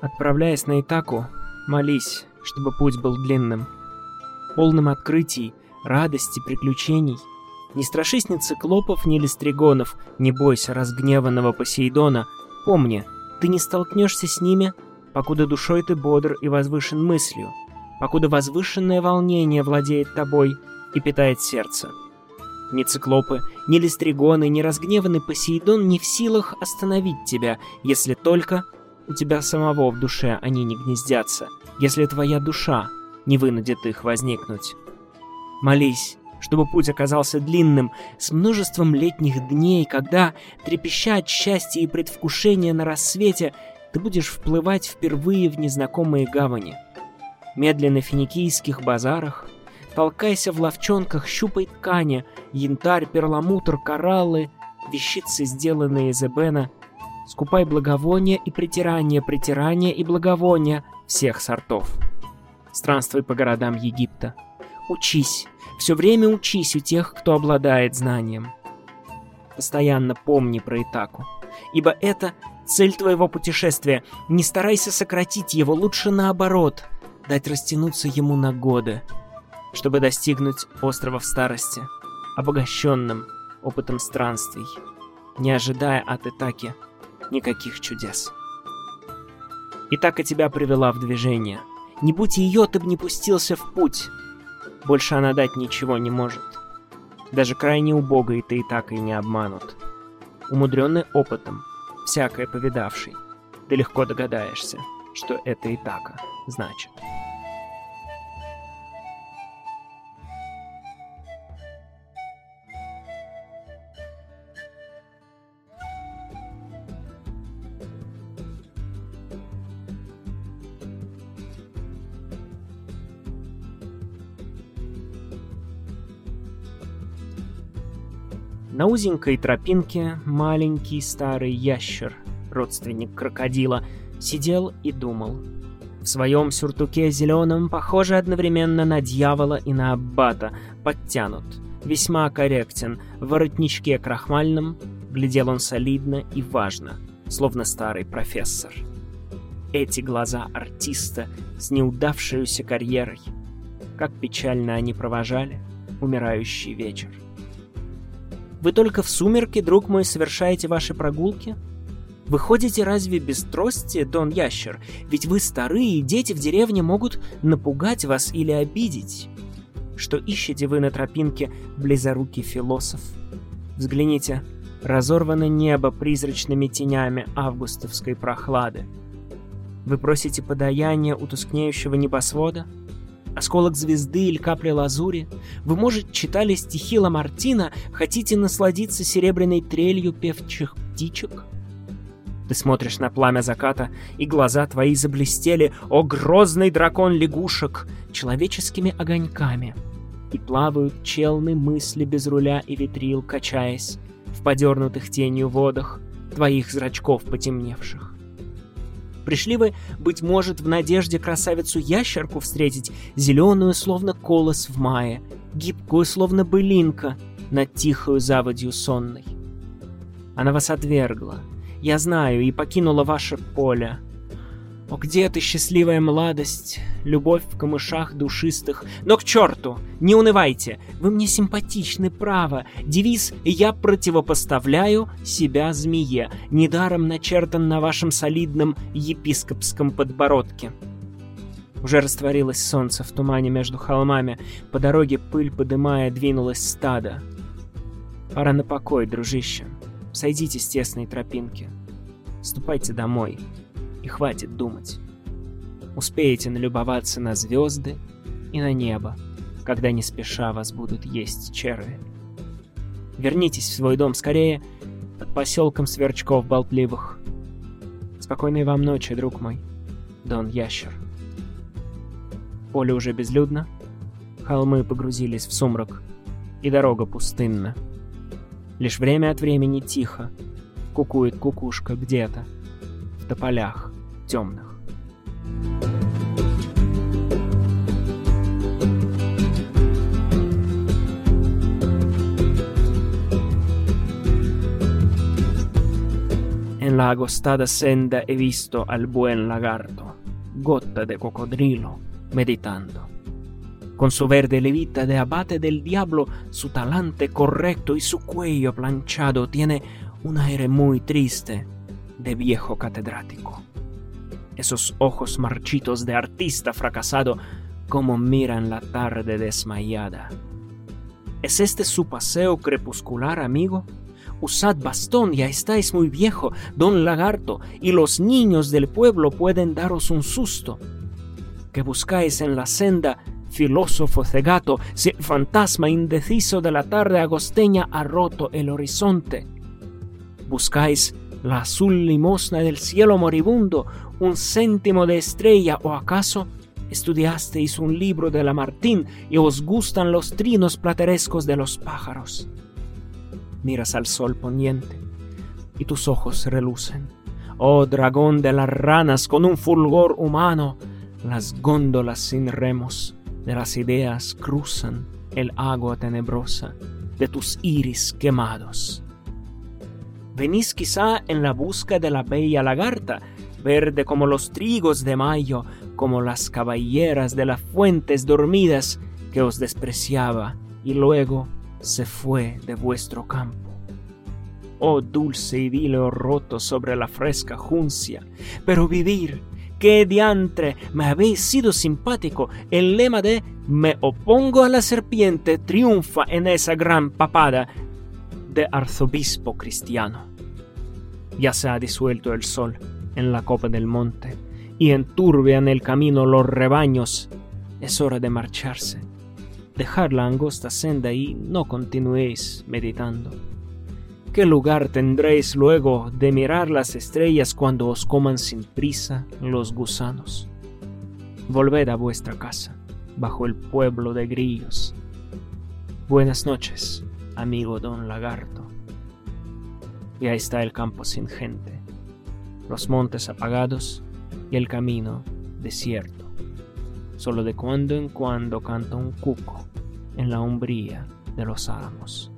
Отправляясь на Итаку, молись, чтобы путь был длинным, полным открытий, радости, приключений. Не страшись ни циклопов, ни листригонов, не бойся разгневанного Посейдона. Помни, ты не столкнешься с ними, покуда душой ты бодр и возвышен мыслью, покуда возвышенное волнение владеет тобой и питает сердце. Ни циклопы, ни листригоны, ни разгневанный Посейдон не в силах остановить тебя, если только у тебя самого в душе они не гнездятся, если твоя душа не вынудит их возникнуть. Молись, чтобы путь оказался длинным, с множеством летних дней, когда, трепеща от счастья и предвкушения на рассвете, ты будешь вплывать впервые в незнакомые гавани. Медленно финикийских базарах, толкайся в ловчонках, щупай ткани, янтарь, перламутр, кораллы, вещицы, сделанные из эбена, скупай благовония и притирания, притирания и благовония всех сортов. Странствуй по городам Египта. Учись, все время учись у тех, кто обладает знанием. Постоянно помни про Итаку, ибо это цель твоего путешествия. Не старайся сократить его, лучше наоборот, дать растянуться ему на годы, чтобы достигнуть острова в старости, обогащенным опытом странствий, не ожидая от Итаки никаких чудес. Итака тебя привела в движение. Не будь ее, ты бы не пустился в путь. Больше она дать ничего не может. Даже крайне убогой ты и так и не обманут. Умудренный опытом, всякое повидавший, ты легко догадаешься, что это и така значит. На узенькой тропинке маленький старый ящер, родственник крокодила, сидел и думал. В своем сюртуке зеленом, похоже одновременно на дьявола и на аббата, подтянут, весьма корректен, в воротничке крахмальном, глядел он солидно и важно, словно старый профессор. Эти глаза артиста с неудавшейся карьерой. Как печально они провожали умирающий вечер. Вы только в сумерки, друг мой, совершаете ваши прогулки? Вы ходите разве без трости, Дон Ящер? Ведь вы старые, и дети в деревне могут напугать вас или обидеть. Что ищете вы на тропинке, близорукий философ? Взгляните, разорвано небо призрачными тенями августовской прохлады. Вы просите подаяния у тускнеющего небосвода? Осколок звезды или капля лазури. Вы, может, читали стихи Ламартина, хотите насладиться серебряной трелью певчих птичек? Ты смотришь на пламя заката, и глаза твои заблестели, о грозный дракон лягушек, человеческими огоньками. И плавают челны мысли без руля и ветрил, качаясь в подернутых тенью водах твоих зрачков потемневших. Пришли вы, быть может, в надежде красавицу-ящерку встретить, зеленую, словно колос в мае, гибкую, словно былинка, над тихою заводью сонной. Она вас отвергла, я знаю, и покинула ваше поле, о, где ты, счастливая младость, любовь в камышах душистых. Но к черту, не унывайте, вы мне симпатичны, право. Девиз «Я противопоставляю себя змее», недаром начертан на вашем солидном епископском подбородке. Уже растворилось солнце в тумане между холмами, по дороге пыль подымая двинулось стадо. Пора на покой, дружище. Сойдите с тесной тропинки. Ступайте домой и хватит думать. Успеете налюбоваться на звезды и на небо, когда не спеша вас будут есть черви. Вернитесь в свой дом скорее, под поселком сверчков болтливых. Спокойной вам ночи, друг мой, Дон Ящер. Поле уже безлюдно, холмы погрузились в сумрак, и дорога пустынна. Лишь время от времени тихо кукует кукушка где-то в тополях темных. en la agostada senda he visto al buen lagarto, gota de cocodrilo, meditando. Con su verde levita de abate del diablo, su talante correcto y su cuello planchado tiene un aire muy triste de viejo catedrático. Esos ojos marchitos de artista fracasado como miran la tarde desmayada. ¿Es este su paseo crepuscular, amigo? Usad bastón, ya estáis muy viejo, don lagarto, y los niños del pueblo pueden daros un susto. Que buscáis en la senda filósofo cegato, si el fantasma indeciso de la tarde agosteña ha roto el horizonte. Buscáis la azul limosna del cielo moribundo, un céntimo de estrella o acaso estudiasteis un libro de Lamartine y os gustan los trinos platerescos de los pájaros. Miras al sol poniente y tus ojos relucen. Oh dragón de las ranas con un fulgor humano, las góndolas sin remos de las ideas cruzan el agua tenebrosa de tus iris quemados. Venís quizá en la busca de la bella lagarta, verde como los trigos de mayo, como las caballeras de las fuentes dormidas que os despreciaba y luego se fue de vuestro campo. Oh dulce idilio roto sobre la fresca juncia, pero vivir ¡Qué diantre! Me habéis sido simpático. El lema de me opongo a la serpiente triunfa en esa gran papada de arzobispo cristiano. Ya se ha disuelto el sol en la copa del monte y enturbian el camino los rebaños. Es hora de marcharse. Dejar la angosta senda y no continuéis meditando. ¿Qué lugar tendréis luego de mirar las estrellas cuando os coman sin prisa los gusanos? Volved a vuestra casa, bajo el pueblo de grillos. Buenas noches, amigo don lagarto. Ya está el campo sin gente, los montes apagados y el camino desierto. Solo de cuando en cuando canta un cuco en la umbría de los álamos.